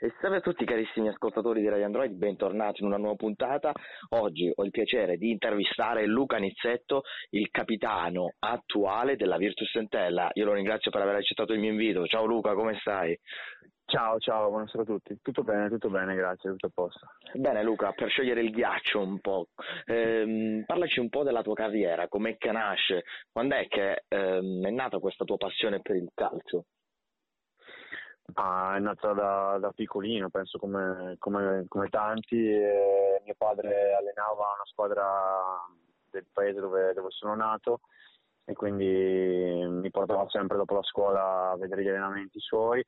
E salve a tutti carissimi ascoltatori di Radio Android, bentornati in una nuova puntata. Oggi ho il piacere di intervistare Luca Nizzetto, il capitano attuale della Virtus Entella. Io lo ringrazio per aver accettato il mio invito. Ciao Luca, come stai? Ciao, ciao, buonasera a tutti. Tutto bene, tutto bene, grazie, tutto a posto. Bene Luca, per sciogliere il ghiaccio un po', ehm, parlaci un po' della tua carriera, com'è che nasce, quando è che ehm, è nata questa tua passione per il calcio? Ah, è nata da, da piccolino, penso come, come, come tanti. E mio padre allenava una squadra del paese dove, dove, sono nato e quindi mi portava sempre dopo la scuola a vedere gli allenamenti suoi.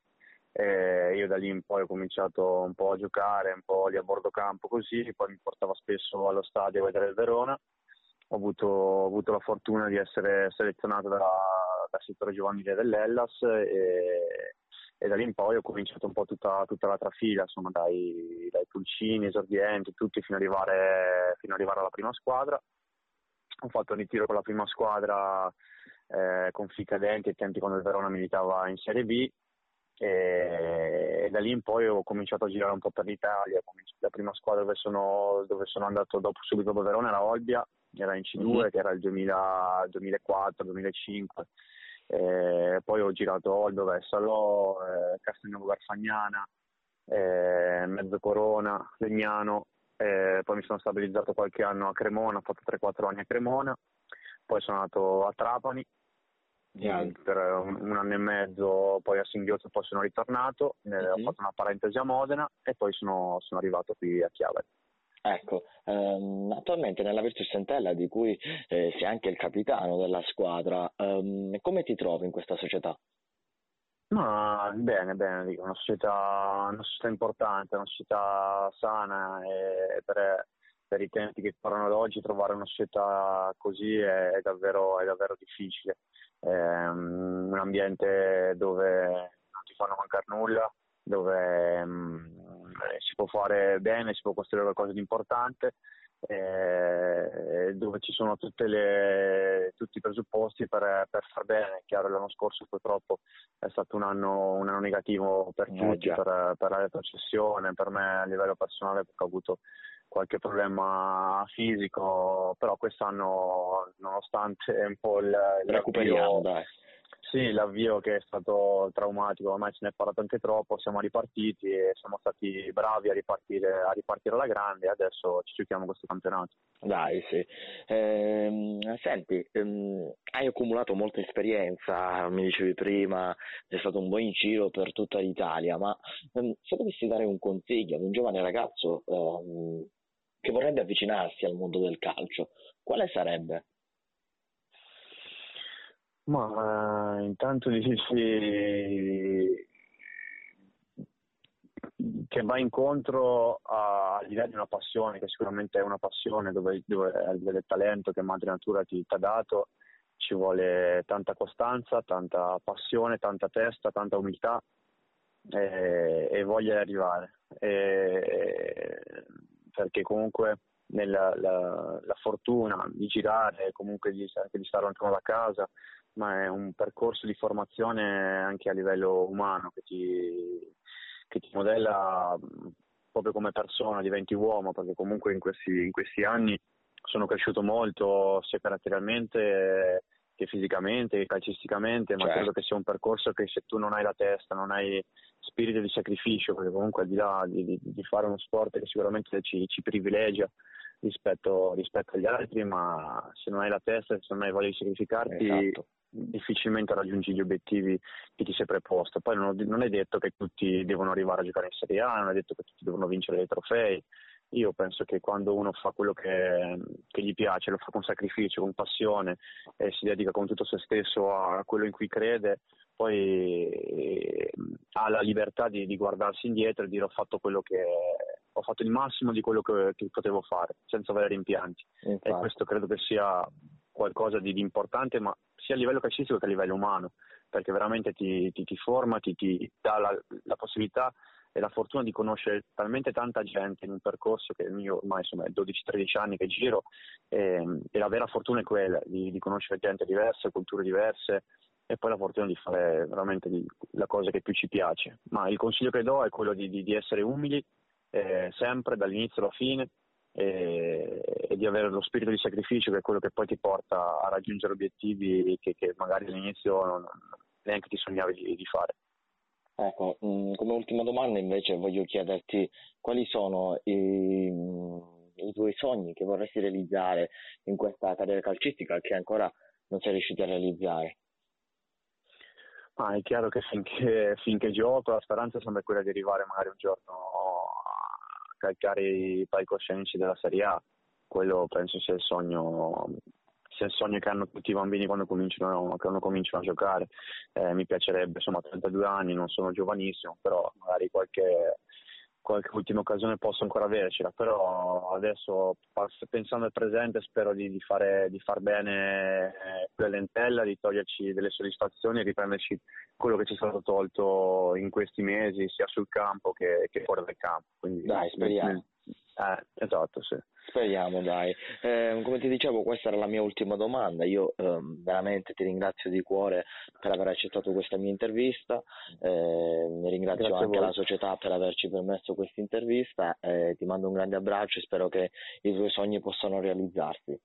E io da lì in poi ho cominciato un po' a giocare, un po' lì a bordo campo così, poi mi portava spesso allo stadio a vedere il Verona. Ho avuto, ho avuto la fortuna di essere selezionato da, dal settore giovanile dell'Ellas e e da lì in poi ho cominciato un po' tutta, tutta la trafila, insomma dai, dai pulcini, esordienti, tutti fino ad, arrivare, fino ad arrivare alla prima squadra. Ho fatto il ritiro con la prima squadra eh, con Ficadenti ai tempi quando il Verona militava in Serie B e, e, da lì in poi ho cominciato a girare un po' per l'Italia. La prima squadra dove sono, dove sono andato dopo, subito dopo Verona era Olbia, era in C2 mm-hmm. che era il 2004-2005 eh, poi ho girato Oldove, Salò, eh, Castelnuovo Garfagnana, eh, Mezzo Corona, Legnano, eh, poi mi sono stabilizzato qualche anno a Cremona, ho fatto 3-4 anni a Cremona, poi sono andato a Trapani yeah. per un, un, anno e mezzo, poi a Singhiozzo poi sono ritornato, mm-hmm. ho mhm. fatto una parentesi a Modena e poi sono, sono arrivato qui a Chiave. Ecco, ehm, attualmente nella Virtus Entella, di cui eh, sei anche il capitano della squadra, ehm, come ti trovi in questa società? Ma bene, bene, dico, una società, una società importante, una società sana e per, per, i tempi che parlano ad oggi trovare una società così è, è, davvero, è davvero, difficile. È um, un ambiente dove non ti fanno mancare nulla, dove um, si può fare bene, si può costruire qualcosa di importante, eh, dove ci sono le, tutti i presupposti per, per, far bene. Chiaro, l'anno scorso purtroppo è stato un anno, un anno negativo per tutti, eh, per, per, la retrocessione, per me a livello personale perché ho avuto qualche problema fisico, però quest'anno nonostante un po' il, il recuperiamo, dai sì, l'avvio che è stato traumatico, ormai se ne è parlato anche troppo, siamo ripartiti e siamo stati bravi a ripartire, a ripartire alla grande e adesso ci giochiamo questo campionato. Dai, sì. Ehm, senti, ehm, hai accumulato molta esperienza, mi dicevi prima, è stato un buon giro per tutta l'Italia, ma ehm, se dovessi dare un consiglio ad un giovane ragazzo ehm, che vorrebbe avvicinarsi al mondo del calcio, quale sarebbe? Ma intanto dici che va incontro all'idea di una passione, che sicuramente è una passione dove, dove del talento che Madre Natura ti, ti ha dato, ci vuole tanta costanza, tanta passione, tanta testa, tanta umiltà e, e voglia di arrivare. E, perché comunque nella, la, la, fortuna di girare, comunque di, anche di stare lontano da casa, ma è un percorso di formazione anche a livello umano che ti, che ti modella proprio come persona, diventi uomo, perché comunque in questi, in questi anni sono cresciuto molto sia caratterialmente che fisicamente, che calcisticamente, ma certo. credo che sia un percorso che se tu non hai la testa, non hai spirito di sacrificio, perché comunque al di là di, di, di fare uno sport che sicuramente ci, ci privilegia rispetto, rispetto, agli altri, ma se non hai la testa, se non hai voglia di sacrificarti, esatto difficilmente raggiungi gli obiettivi che ti sei preposto. Poi non, non, è detto che tutti devono arrivare a giocare in Serie A, non è detto che tutti devono vincere dei trofei. Io penso che quando uno fa quello che, che gli piace, lo fa con sacrificio, con passione e si dedica con tutto se stesso a quello in cui crede, poi eh, ha la libertà di, di, guardarsi indietro e dire ho fatto quello che ho fatto il massimo di quello che, che potevo fare, senza avere rimpianti. Infatti. E questo credo che sia qualcosa di, di importante, ma sia a livello calcistico che a livello umano, perché veramente ti, ti, ti forma, ti, ti dà la, la, possibilità e la fortuna di conoscere talmente tanta gente in un percorso che io ormai insomma 12-13 anni che giro e, e, la vera fortuna è quella di, di, conoscere gente diverse, culture diverse e poi la fortuna di fare veramente la cosa che più ci piace. Ma il consiglio che do è quello di, di, di essere umili eh, sempre dall'inizio alla fine e, e, di avere lo spirito di sacrificio che è quello che poi ti porta a raggiungere obiettivi che, che magari all'inizio non, neanche ti sognavi di, di fare. Ecco, mm, come ultima domanda invece voglio chiederti quali sono i, i tuoi sogni che vorresti realizzare in questa carriera calcistica che ancora non sei riuscito a realizzare? Ah, è chiaro che finché, finché, gioco la speranza è sempre quella di arrivare magari un giorno calcare i palcoscenici della Serie A. Quello penso sia il sogno, sia il sogno che hanno tutti i bambini quando cominciano, quando cominciano a giocare. Eh, mi piacerebbe, insomma, 32 anni, non sono giovanissimo, però magari qualche, qualche ultima occasione posso ancora avercela, però adesso pensando al presente spero di, di, fare, di far bene eh, qui all'Entella, di toglierci delle soddisfazioni e riprenderci quello che ci è stato tolto in questi mesi sia sul campo che, che fuori dal campo. Quindi, Dai, speriamo. Eh, esatto, sì. Speriamo, dai. Eh, come ti dicevo, questa era la mia ultima domanda. Io eh, veramente ti ringrazio di cuore per aver accettato questa mia intervista. Eh, ringrazio Grazie anche la società per averci permesso questa intervista. ti mando un grande abbraccio e spero che i tuoi sogni possano realizzarsi.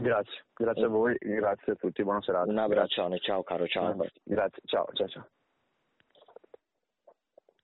Grazie, grazie a voi, grazie a tutti, buona serata. Un abbraccione, ciao caro, ciao. Grazie, ciao, ciao, ciao.